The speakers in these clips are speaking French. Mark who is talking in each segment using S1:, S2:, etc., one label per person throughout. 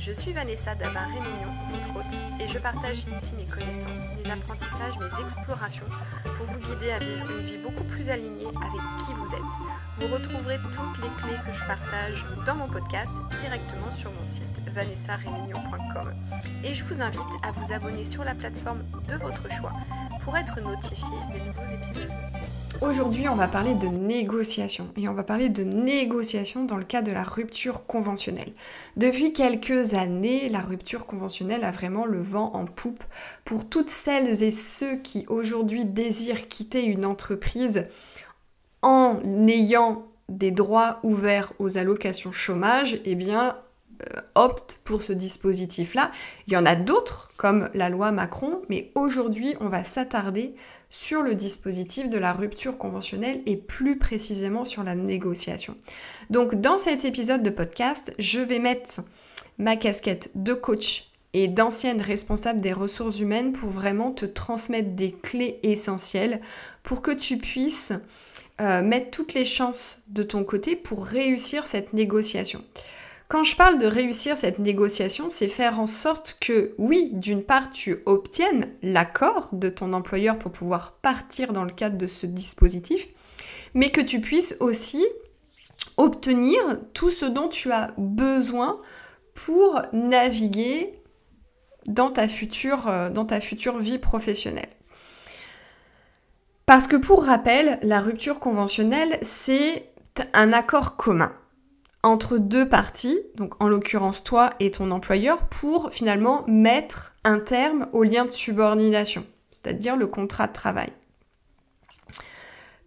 S1: Je suis Vanessa Dabar-Rémignon, votre hôte, et je partage ici mes connaissances, mes apprentissages, mes explorations pour vous guider à vivre une vie beaucoup plus alignée avec qui vous êtes. Vous retrouverez toutes les clés que je partage dans mon podcast directement sur mon site vanessarémignon.com. Et je vous invite à vous abonner sur la plateforme de votre choix pour être notifié des nouveaux épisodes.
S2: Aujourd'hui, on va parler de négociation et on va parler de négociation dans le cas de la rupture conventionnelle. Depuis quelques années, la rupture conventionnelle a vraiment le vent en poupe pour toutes celles et ceux qui aujourd'hui désirent quitter une entreprise en ayant des droits ouverts aux allocations chômage, eh bien, optent pour ce dispositif-là. Il y en a d'autres, comme la loi Macron, mais aujourd'hui, on va s'attarder sur le dispositif de la rupture conventionnelle et plus précisément sur la négociation. Donc dans cet épisode de podcast, je vais mettre ma casquette de coach et d'ancienne responsable des ressources humaines pour vraiment te transmettre des clés essentielles pour que tu puisses euh, mettre toutes les chances de ton côté pour réussir cette négociation. Quand je parle de réussir cette négociation, c'est faire en sorte que, oui, d'une part, tu obtiennes l'accord de ton employeur pour pouvoir partir dans le cadre de ce dispositif, mais que tu puisses aussi obtenir tout ce dont tu as besoin pour naviguer dans ta future, euh, dans ta future vie professionnelle. Parce que pour rappel, la rupture conventionnelle, c'est un accord commun entre deux parties, donc en l'occurrence toi et ton employeur, pour finalement mettre un terme au lien de subordination, c'est-à-dire le contrat de travail.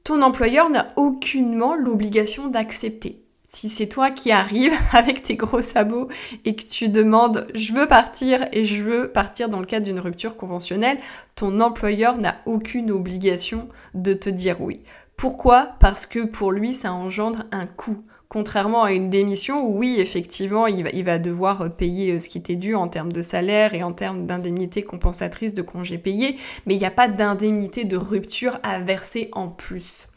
S2: Ton employeur n'a aucunement l'obligation d'accepter. Si c'est toi qui arrives avec tes gros sabots et que tu demandes je veux partir et je veux partir dans le cadre d'une rupture conventionnelle, ton employeur n'a aucune obligation de te dire oui. Pourquoi? Parce que pour lui, ça engendre un coût. Contrairement à une démission oui, effectivement, il va, devoir euh, payer euh, ce qui était dû en termes de salaire et en termes d'indemnité compensatrice de congés payés, mais il n'y a pas d'indemnité de rupture à verser en plus.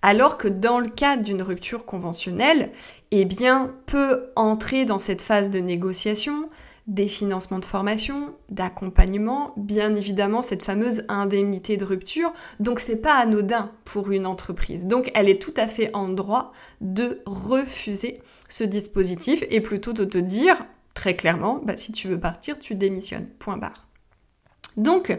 S2: Alors que dans le cadre d'une rupture conventionnelle, eh bien, peut entrer dans cette phase de négociation des financements de formation, d'accompagnement, bien évidemment cette fameuse indemnité de rupture. Donc c'est pas anodin pour une entreprise. Donc elle est tout à fait en droit de refuser ce dispositif et plutôt de te dire très clairement, bah, si tu veux partir, tu démissionnes. Point barre. Donc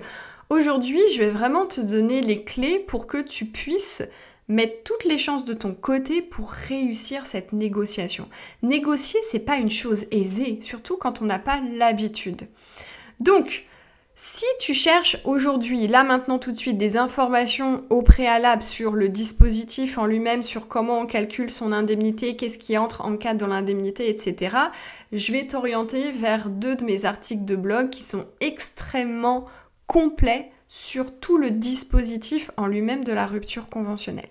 S2: aujourd'hui, je vais vraiment te donner les clés pour que tu puisses mettre toutes les chances de ton côté pour réussir cette négociation. Négocier, c'est pas une chose aisée, surtout quand on n'a pas l'habitude. Donc, si tu cherches aujourd'hui, là maintenant tout de suite, des informations au préalable sur le dispositif en lui-même, sur comment on calcule son indemnité, qu'est-ce qui entre en cas dans l'indemnité, etc., je vais t'orienter vers deux de mes articles de blog qui sont extrêmement complets sur tout le dispositif en lui-même de la rupture conventionnelle.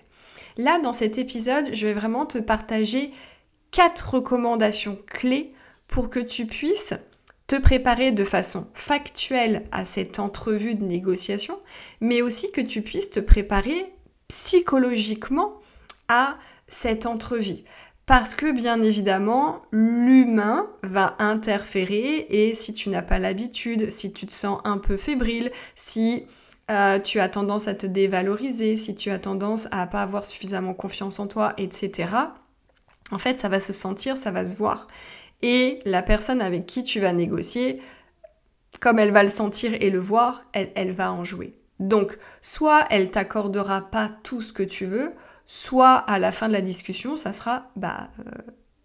S2: Là, dans cet épisode, je vais vraiment te partager quatre recommandations clés pour que tu puisses te préparer de façon factuelle à cette entrevue de négociation, mais aussi que tu puisses te préparer psychologiquement à cette entrevue. Parce que bien évidemment, l'humain va interférer et si tu n'as pas l'habitude, si tu te sens un peu fébrile, si euh, tu as tendance à te dévaloriser, si tu as tendance à pas avoir suffisamment confiance en toi, etc. En fait, ça va se sentir, ça va se voir. Et la personne avec qui tu vas négocier, comme elle va le sentir et le voir, elle, va en jouer. Donc, soit elle t'accordera pas tout ce que tu veux, soit à la fin de la discussion, ça sera bah euh,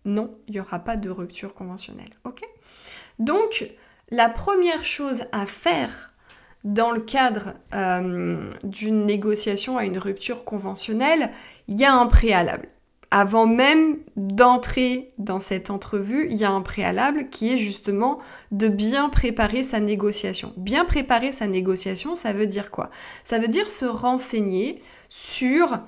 S2: non, il n'y aura pas de rupture conventionnelle. Ok? Donc, la première chose à faire dans le cadre euh, d'une négociation à une rupture conventionnelle, il y a un préalable. Avant même d'entrer dans cette entrevue, il y a un préalable qui est justement de bien préparer sa négociation. Bien préparer sa négociation, ça veut dire quoi? Ça veut dire se renseigner sur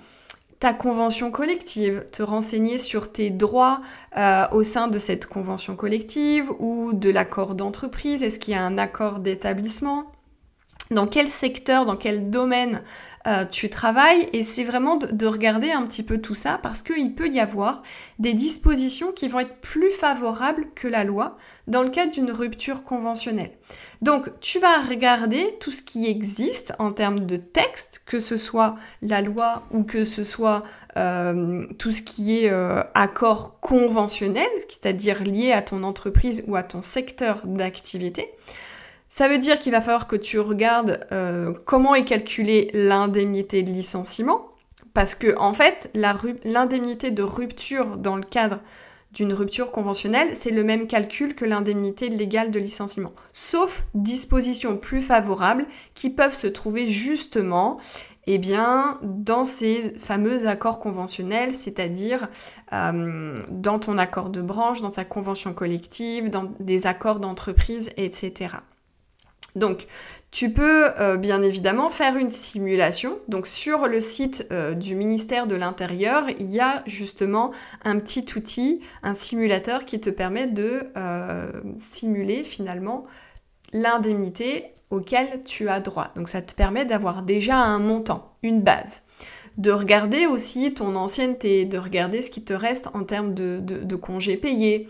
S2: ta convention collective, te renseigner sur tes droits euh, au sein de cette convention collective ou de l'accord d'entreprise. Est-ce qu'il y a un accord d'établissement? Dans quel secteur, dans quel domaine euh, tu travailles et c'est vraiment de, regarder un petit peu tout ça parce qu'il peut y avoir des dispositions qui vont être plus favorables que la loi dans le cadre d'une rupture conventionnelle. Donc tu vas regarder tout ce qui existe en termes de texte, que ce soit la loi ou que ce soit euh, tout ce qui est euh, accord conventionnel, c'est-à-dire lié à ton entreprise ou à ton secteur d'activité. Ça veut dire qu'il va falloir que tu regardes euh, comment est calculée l'indemnité de licenciement, parce que en fait, l'indemnité de rupture dans le cadre d'une rupture conventionnelle, c'est le même calcul que l'indemnité légale de licenciement, sauf dispositions plus favorables qui peuvent se trouver justement eh bien, dans ces fameux accords conventionnels, c'est-à-dire euh, dans ton accord de branche, dans ta convention collective, dans des accords d'entreprise, etc. Donc, tu peux euh, bien évidemment faire une simulation. Donc, sur le site euh, du ministère de l'Intérieur, il y a justement un petit outil, un simulateur qui te permet de euh, simuler finalement l'indemnité auquel tu as droit. Donc, ça te permet d'avoir déjà un montant, une base de regarder aussi ton ancienneté, de regarder ce qui te reste en termes de, de congés payés,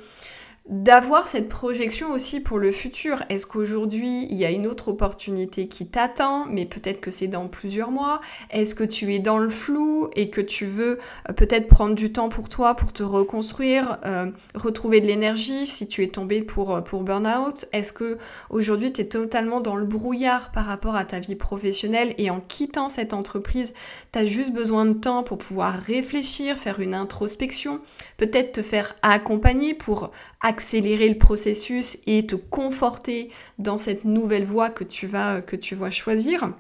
S2: d'avoir cette projection aussi pour le futur. Est-ce qu'aujourd'hui, il y a une autre opportunité qui t'attend, mais peut-être que c'est dans plusieurs mois? Est-ce que tu es dans le flou et que tu veux euh, peut-être prendre du temps pour toi, pour te reconstruire, euh, retrouver de l'énergie si tu es tombé pour, euh, pour burn-out? Est-ce que aujourd'hui, tu es totalement dans le brouillard par rapport à ta vie professionnelle et en quittant cette entreprise, tu as juste besoin de temps pour pouvoir réfléchir, faire une introspection, peut-être te faire accompagner pour accélérer le processus et te conforter dans cette nouvelle voie que tu vas, que tu vas choisir.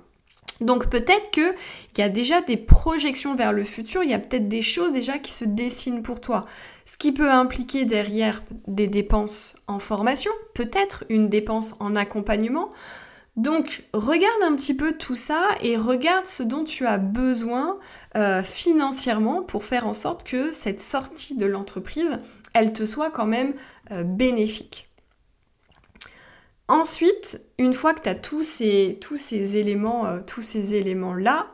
S2: Donc peut-être qu'il y a déjà des projections vers le futur, il y a peut-être des choses déjà qui se dessinent pour toi. Ce qui peut impliquer derrière des dépenses en formation, peut-être une dépense en accompagnement. Donc regarde un petit peu tout ça et regarde ce dont tu as besoin euh, financièrement pour faire en sorte que cette sortie de l'entreprise, elle te soit quand même euh, bénéfique. Ensuite, une fois que tu as tous ces, tous ces éléments, euh, tous ces éléments-là,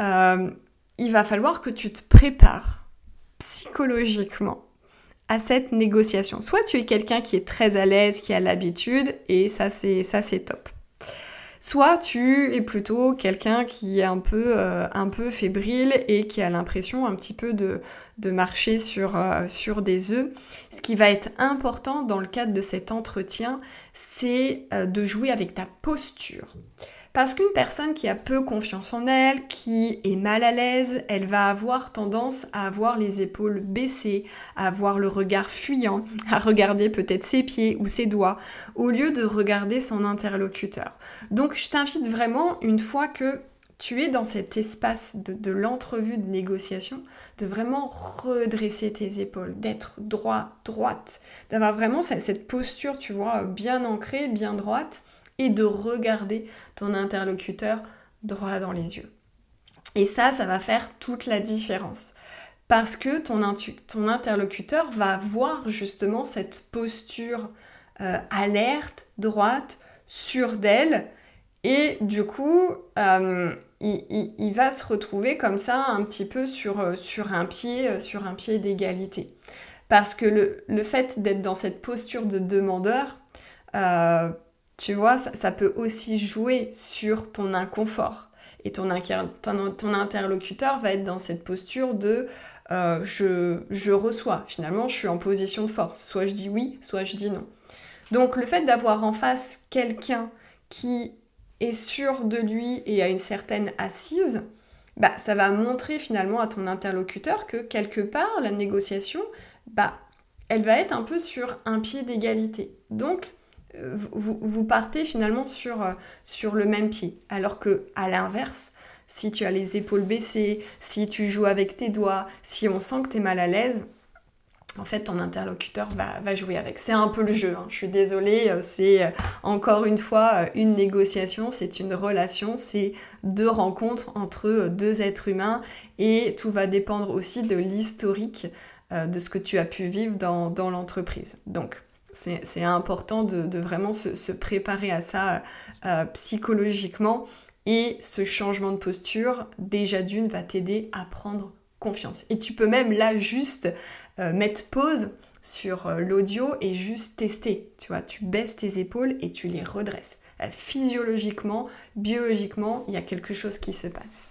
S2: euh, il va falloir que tu te prépares psychologiquement à cette négociation. Soit tu es quelqu'un qui est très à l'aise, qui a l'habitude, et ça c'est top soit tu es plutôt quelqu'un qui est un peu, euh, un peu fébrile et qui a l'impression un petit peu de, marcher sur, euh, sur des œufs. Ce qui va être important dans le cadre de cet entretien, c'est euh, de jouer avec ta posture. Parce qu'une personne qui a peu confiance en elle, qui est mal à l'aise, elle va avoir tendance à avoir les épaules baissées, à avoir le regard fuyant, à regarder peut-être ses pieds ou ses doigts, au lieu de regarder son interlocuteur. Donc je t'invite vraiment, une fois que tu es dans cet espace de, l'entrevue de négociation, de vraiment redresser tes épaules, d'être droit, droite, d'avoir vraiment cette posture, tu vois, bien ancrée, bien droite, et de regarder ton interlocuteur droit dans les yeux. Et ça, ça va faire toute la différence. Parce que ton, interlocuteur va voir justement cette posture euh, alerte, droite, sûre d'elle. Et du coup, euh, il, va se retrouver comme ça un petit peu sur, euh, un pied, sur un pied d'égalité. Parce que le fait d'être dans cette posture de demandeur, tu vois, ça, peut aussi jouer sur ton inconfort. Et ton, ton, interlocuteur va être dans cette posture de euh, je, je reçois. Finalement, je suis en position de force. Soit je dis oui, soit je dis non. Donc le fait d'avoir en face quelqu'un qui est sûr de lui et a une certaine assise, bah, ça va montrer finalement à ton interlocuteur que quelque part, la négociation, bah, elle va être un peu sur un pied d'égalité. Donc, vous, partez finalement sur, euh, sur le même pied. Alors que à l'inverse, si tu as les épaules baissées, si tu joues avec tes doigts, si on sent que tu es mal à l'aise, en fait, ton interlocuteur va, jouer avec. C'est un peu le jeu, hein. je suis désolée, euh, c'est euh, encore une fois une négociation, c'est une relation, c'est deux rencontres entre deux êtres humains et tout va dépendre aussi de l'historique de ce que tu as pu vivre dans, dans l'entreprise. Donc, C'est important de, vraiment se, préparer à ça euh, psychologiquement. Et ce changement de posture, déjà d'une, va t'aider à prendre confiance. Et tu peux même là juste euh, mettre pause sur euh, l'audio et juste tester. Tu vois, tu baisses tes épaules et tu les redresses. physiologiquement, biologiquement, il y a quelque chose qui se passe.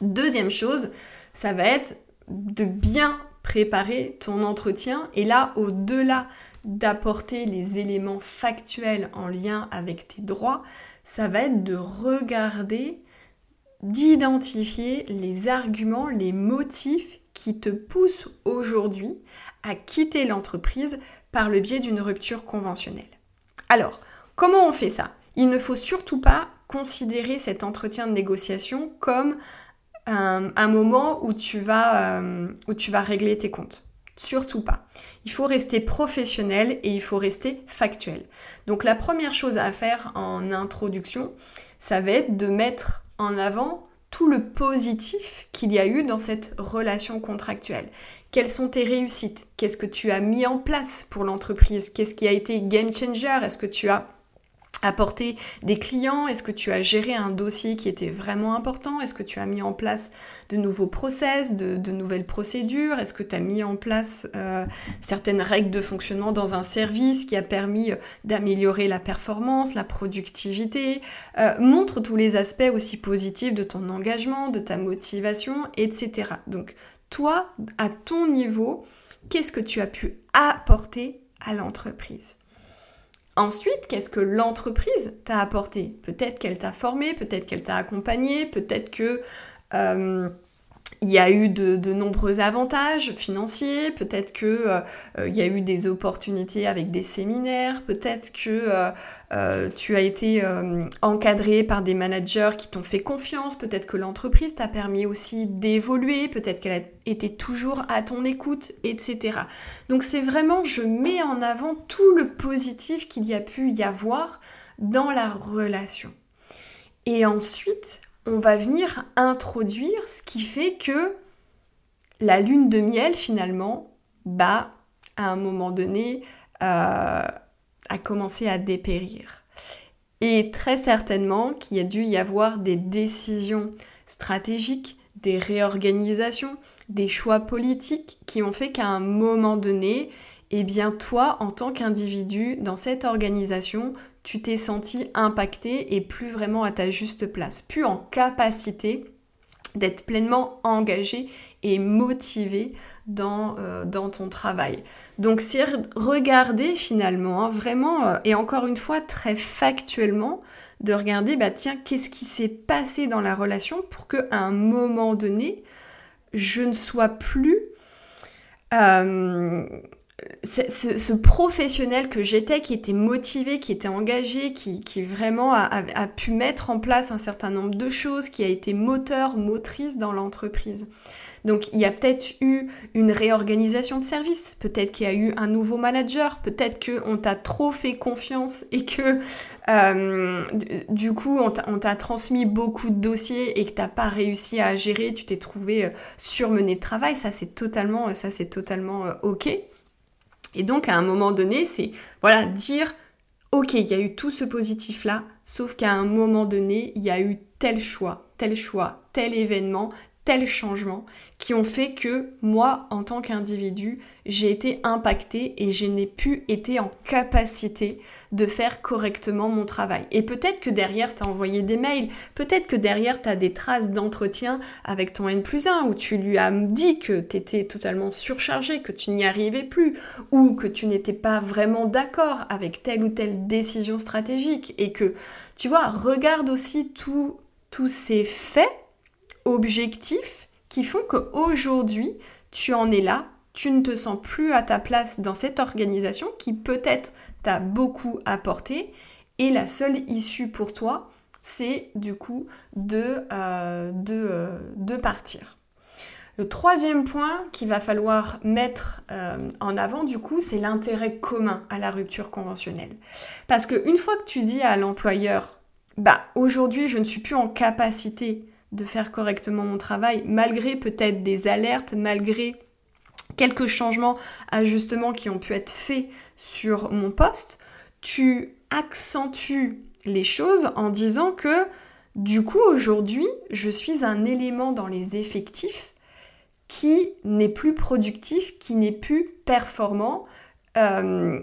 S2: Deuxième chose, ça va être de bien préparer ton entretien. Et là, au-delà d'apporter les éléments factuels en lien avec tes droits, ça va être de regarder, d'identifier les arguments, les motifs qui te poussent aujourd'hui à quitter l'entreprise par le biais d'une rupture conventionnelle. Alors, comment on fait ça? Il ne faut surtout pas considérer cet entretien de négociation comme un, moment où tu, vas, euh, où tu vas régler tes comptes. Surtout pas. Il faut rester professionnel et il faut rester factuel. Donc la première chose à faire en introduction, ça va être de mettre en avant tout le positif qu'il y a eu dans cette relation contractuelle. Quelles sont tes réussites? Qu'est-ce que tu as mis en place pour l'entreprise? Qu'est-ce qui a été game changer? Est-ce que tu as apporter des clients? Est-ce que tu as géré un dossier qui était vraiment important? Est-ce que tu as mis en place de nouveaux process, de, nouvelles procédures? Est-ce que tu as mis en place euh, certaines règles de fonctionnement dans un service qui a permis euh, d'améliorer la performance, la productivité? Euh, Montre tous les aspects aussi positifs de ton engagement, de ta motivation, etc. Donc toi, à ton niveau, qu'est-ce que tu as pu apporter à l'entreprise? Ensuite, qu'est-ce que l'entreprise t'a apporté? Peut-être qu'elle t'a formé, peut-être qu'elle t'a accompagné, peut-être que euh, il y a eu de, nombreux avantages financiers, peut-être qu'il euh, euh, y a eu des opportunités avec des séminaires, peut-être que euh, tu as été encadré par des managers qui t'ont fait confiance, peut-être que l'entreprise t'a permis aussi d'évoluer, peut-être qu'elle a été toujours à ton écoute, etc. Donc c'est vraiment, je mets en avant tout le positif qu'il y a pu y avoir dans la relation. Et ensuite, on va venir introduire ce qui fait que la lune de miel, finalement, bah, à un moment donné, euh, a commencé à dépérir. Et très certainement qu'il y a dû y avoir des décisions stratégiques, des réorganisations, des choix politiques qui ont fait qu'à un moment donné, eh bien toi, en tant qu'individu dans cette organisation, tu t'es senti impacté et plus vraiment à ta juste place, plus en capacité d'être pleinement engagé et motivé dans, euh, ton travail. Donc c'est regarder finalement, hein, vraiment, euh, et encore une fois très factuellement, de regarder, bah tiens, qu'est-ce qui s'est passé dans la relation pour qu'à un moment donné, je ne sois plus... Euh, ce, professionnel que j'étais, qui était motivé, qui était engagé, qui, vraiment a, pu mettre en place un certain nombre de choses, qui a été moteur, motrice dans l'entreprise. Donc il y a peut-être eu une réorganisation de service, peut-être qu'il y a eu un nouveau manager, peut-être qu'on t'a trop fait confiance et que euh, du coup on t'a transmis beaucoup de dossiers et que t'as pas réussi à gérer, tu t'es trouvé euh, surmené de travail, ça c'est totalement, ça c'est totalement euh, ok. Et donc à un moment donné, c'est voilà, dire OK, il y a eu tout ce positif là, sauf qu'à un moment donné, il y a eu tel choix, tel choix, tel événement, tel changement qui ont fait que moi, en tant qu'individu, j'ai été impactée et je n'ai plus été en capacité de faire correctement mon travail. Et peut-être que derrière, tu as envoyé des mails, peut-être que derrière, tu as des traces d'entretien avec ton N plus 1 où tu lui as dit que tu étais totalement surchargé, que tu n'y arrivais plus, ou que tu n'étais pas vraiment d'accord avec telle ou telle décision stratégique et que, tu vois, regarde aussi tous ces faits objectifs qui font qu'aujourd'hui, tu en es là, tu ne te sens plus à ta place dans cette organisation qui peut-être t'a beaucoup apporté et la seule issue pour toi, c'est du coup de, euh, euh, partir. Le troisième point qu'il va falloir mettre euh, en avant, du coup, c'est l'intérêt commun à la rupture conventionnelle. Parce qu'une fois que tu dis à l'employeur, bah aujourd'hui je ne suis plus en capacité de faire correctement mon travail, malgré peut-être des alertes, malgré quelques changements, ajustements qui ont pu être faits sur mon poste, tu accentues les choses en disant que du coup aujourd'hui je suis un élément dans les effectifs qui n'est plus productif, qui n'est plus performant, euh,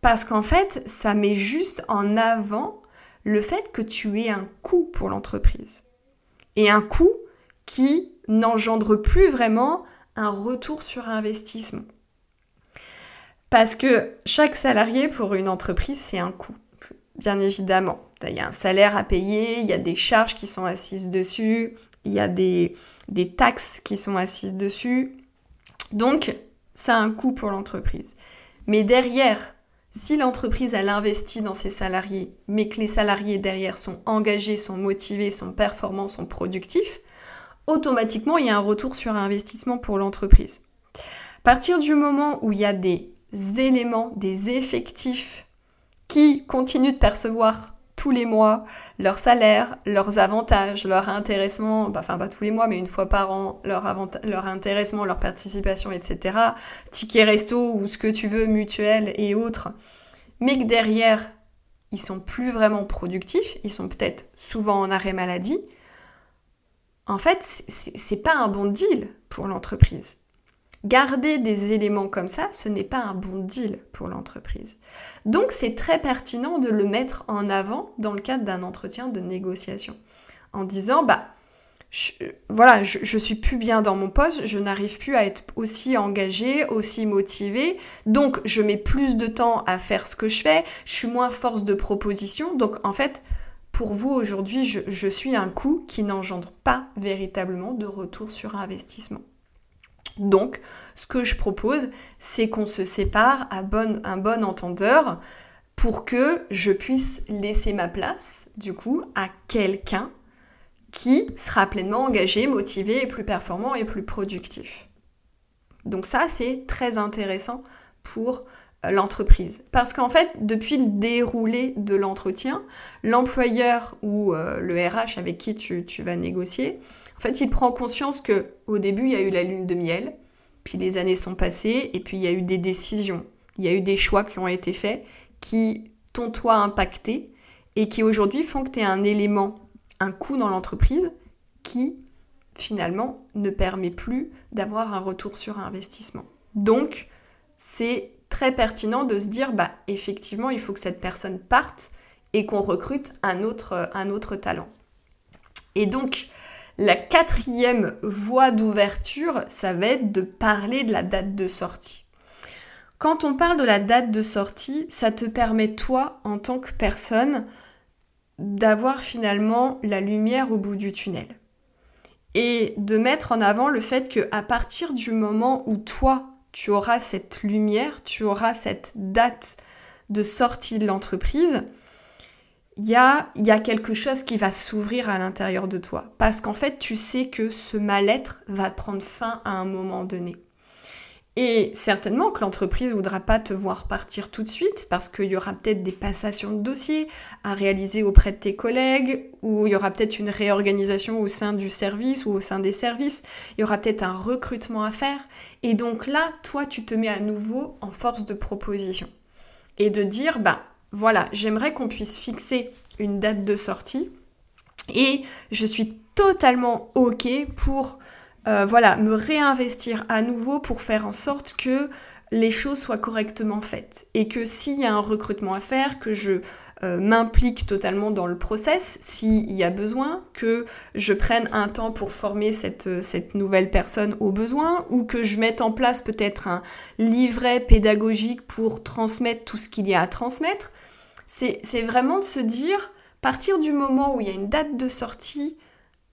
S2: parce qu'en fait ça met juste en avant le fait que tu es un coût pour l'entreprise. Et un coût qui n'engendre plus vraiment un retour sur investissement. Parce que chaque salarié pour une entreprise, c'est un coût, bien évidemment. Il y a un salaire à payer, il y a des charges qui sont assises dessus, il y a des, des taxes qui sont assises dessus. Donc, ça a un coût pour l'entreprise. Mais derrière, si l'entreprise elle investit dans ses salariés, mais que les salariés derrière sont engagés, sont motivés, sont performants, sont productifs, automatiquement il y a un retour sur investissement pour l'entreprise. À partir du moment où il y a des éléments, des effectifs qui continuent de percevoir tous les mois leur salaire, leurs avantages, leur intéressement, bah, enfin pas tous les mois, mais une fois par an, leur, leur intéressement, leur participation, etc. Ticket resto ou ce que tu veux, mutuel et autres. Mais que derrière, ils sont plus vraiment productifs, ils sont peut-être souvent en arrêt maladie. En fait, c'est pas un bon deal pour l'entreprise. Garder des éléments comme ça, ce n'est pas un bon deal pour l'entreprise. Donc c'est très pertinent de le mettre en avant dans le cadre d'un entretien de négociation. En disant, bah, voilà, je, je, suis plus bien dans mon poste, je n'arrive plus à être aussi engagée, aussi motivée, donc je mets plus de temps à faire ce que je fais, je suis moins force de proposition, donc en fait, pour vous aujourd'hui, je, je suis un coût qui n'engendre pas véritablement de retour sur investissement. Donc, ce que je propose, c'est qu'on se sépare à un bon entendeur pour que je puisse laisser ma place, du coup, à quelqu'un qui sera pleinement engagé, motivé plus performant et plus productif. Donc ça, c'est très intéressant pour euh, l'entreprise. Parce qu'en fait, depuis le déroulé de l'entretien, l'employeur ou euh, le RH avec qui tu, vas négocier fait, il prend conscience que au début, il y a eu la lune de miel, puis les années sont passées, et puis il y a eu des décisions, il y a eu des choix qui ont été faits, qui t'ont toi impacté, et qui aujourd'hui font que tu es un élément, un coût dans l'entreprise, qui finalement ne permet plus d'avoir un retour sur investissement. Donc, c'est très pertinent de se dire, bah effectivement, il faut que cette personne parte et qu'on recrute un autre, un autre talent. Et donc, la quatrième voie d'ouverture, ça va être de parler de la date de sortie. Quand on parle de la date de sortie, ça te permet toi, en tant que personne, d'avoir finalement la lumière au bout du tunnel. Et de mettre en avant le fait que à partir du moment où toi, tu auras cette lumière, tu auras cette date de sortie de l'entreprise, il y a, quelque chose qui va s'ouvrir à l'intérieur de toi. Parce qu'en fait, tu sais que ce mal-être va prendre fin à un moment donné. Et certainement que l'entreprise ne voudra pas te voir partir tout de suite parce qu'il y aura peut-être des passations de dossiers à réaliser auprès de tes collègues ou il y aura peut-être une réorganisation au sein du service ou au sein des services. Il y aura peut-être un recrutement à faire. Et donc là, toi, tu te mets à nouveau en force de proposition. Et de dire, bah, voilà, j'aimerais qu'on puisse fixer une date de sortie. Et je suis totalement ok pour euh, voilà, me réinvestir à nouveau pour faire en sorte que les choses soient correctement faites. Et que s'il y a un recrutement à faire, que je euh, m'implique totalement dans le process s'il y a besoin, que je prenne un temps pour former cette, euh, cette nouvelle personne au besoin ou que je mette en place peut-être un livret pédagogique pour transmettre tout ce qu'il y a à transmettre. C'est vraiment de se dire, partir du moment où il y a une date de sortie,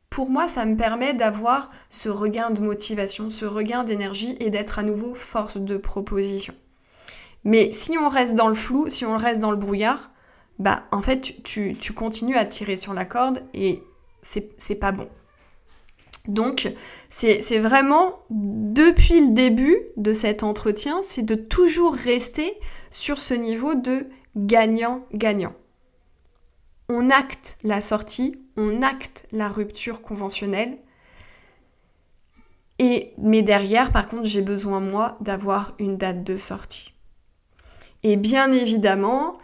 S2: pour moi, ça me permet d'avoir ce regain de motivation, ce regain d'énergie et d'être à nouveau force de proposition. Mais si on reste dans le flou, si on reste dans le brouillard, bah en fait tu, continues à tirer sur la corde et c'est pas bon. Donc c'est vraiment depuis le début de cet entretien, c'est de toujours rester sur ce niveau de gagnant-gagnant. On acte la sortie, on acte la rupture conventionnelle. Et, mais derrière, par contre, j'ai besoin, moi, d'avoir une date de sortie. Et bien évidemment,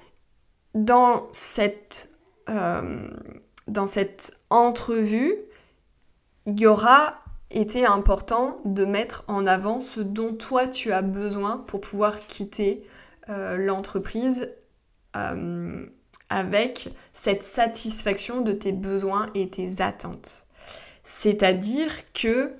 S2: dans cette, euh, dans cette entrevue, il y aura été important de mettre en avant ce dont toi tu as besoin pour pouvoir quitter euh, l'entreprise euh, avec cette satisfaction de tes besoins et tes attentes. C'est-à-dire que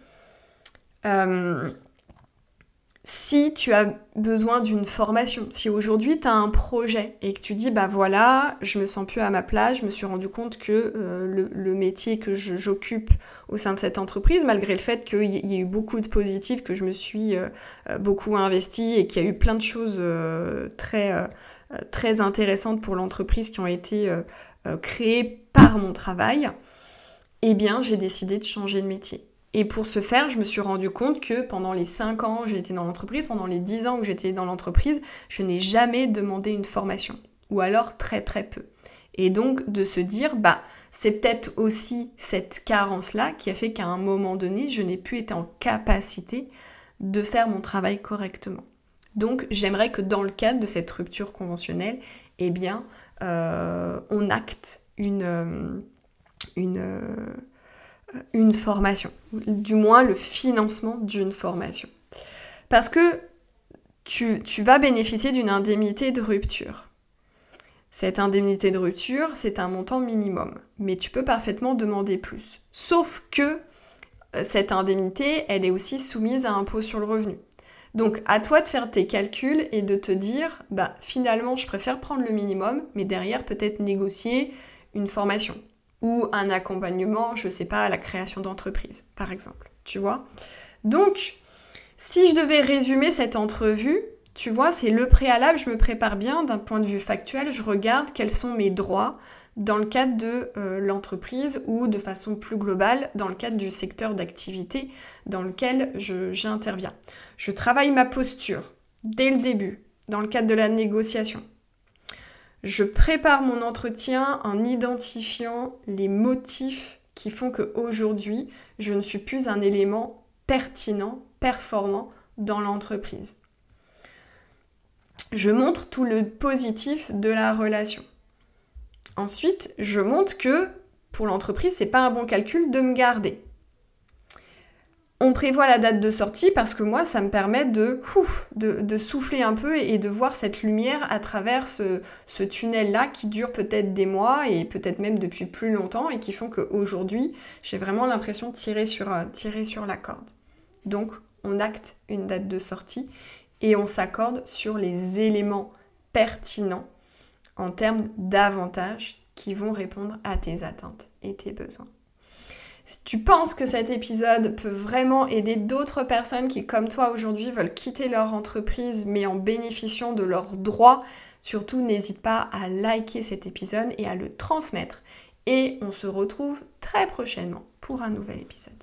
S2: si tu as besoin d'une formation, si aujourd'hui tu as un projet et que tu dis bah voilà, je me sens plus à ma place, je me suis rendu compte que euh, le, métier que j'occupe au sein de cette entreprise, malgré le fait qu'il y, ait eu beaucoup de positifs, que je me suis euh, euh, beaucoup investi et qu'il y a eu plein de choses très, très intéressantes pour l'entreprise qui ont été créées par mon travail, eh bien j'ai décidé de changer de métier. Et pour ce faire, je me suis rendu compte que pendant les 5 ans où j'ai été dans l'entreprise, pendant les 10 ans où j'étais dans l'entreprise, je n'ai jamais demandé une formation. Ou alors très très peu. Et donc de se dire, bah, c'est peut-être aussi cette carence-là qui a fait qu'à un moment donné, je n'ai plus été en capacité de faire mon travail correctement. Donc j'aimerais que dans le cadre de cette rupture conventionnelle, eh bien, euh, on acte une, euh, une, euh, une formation, du moins le financement d'une formation. Parce que tu, vas bénéficier d'une indemnité de rupture. Cette indemnité de rupture, c'est un montant minimum, mais tu peux parfaitement demander plus. Sauf que euh, cette indemnité, elle est aussi soumise à impôt sur le revenu. Donc à toi de faire tes calculs et de te dire, bah finalement je préfère prendre le minimum, mais derrière peut-être négocier une formation ou un accompagnement, je sais pas, à la création d'entreprise, par exemple. Tu vois Donc, si je devais résumer cette entrevue, tu vois, c'est le préalable, je me prépare bien d'un point de vue factuel, je regarde quels sont mes droits dans le cadre de euh, l'entreprise ou de façon plus globale dans le cadre du secteur d'activité dans lequel j'interviens. Je travaille ma posture dès le début dans le cadre de la négociation. Je prépare mon entretien en identifiant les motifs qui font qu'aujourd'hui, je ne suis plus un élément pertinent, performant dans l'entreprise. Je montre tout le positif de la relation. Ensuite, je montre que pour l'entreprise, c'est pas un bon calcul de me garder on prévoit la date de sortie parce que moi, ça me permet de, souffler un peu et de voir cette lumière à travers ce, tunnel-là qui dure peut-être des mois et peut-être même depuis plus longtemps et qui font qu'aujourd'hui, j'ai vraiment l'impression de euh, tirer sur la corde. Donc, on acte une date de sortie et on s'accorde sur les éléments pertinents en termes d'avantages qui vont répondre à tes attentes et tes besoins. Si tu penses que cet épisode peut vraiment aider d'autres personnes qui, comme toi aujourd'hui, veulent quitter leur entreprise mais en bénéficiant de leurs droits, surtout n'hésite pas à liker cet épisode et à le transmettre. Et on se retrouve très prochainement pour un nouvel épisode.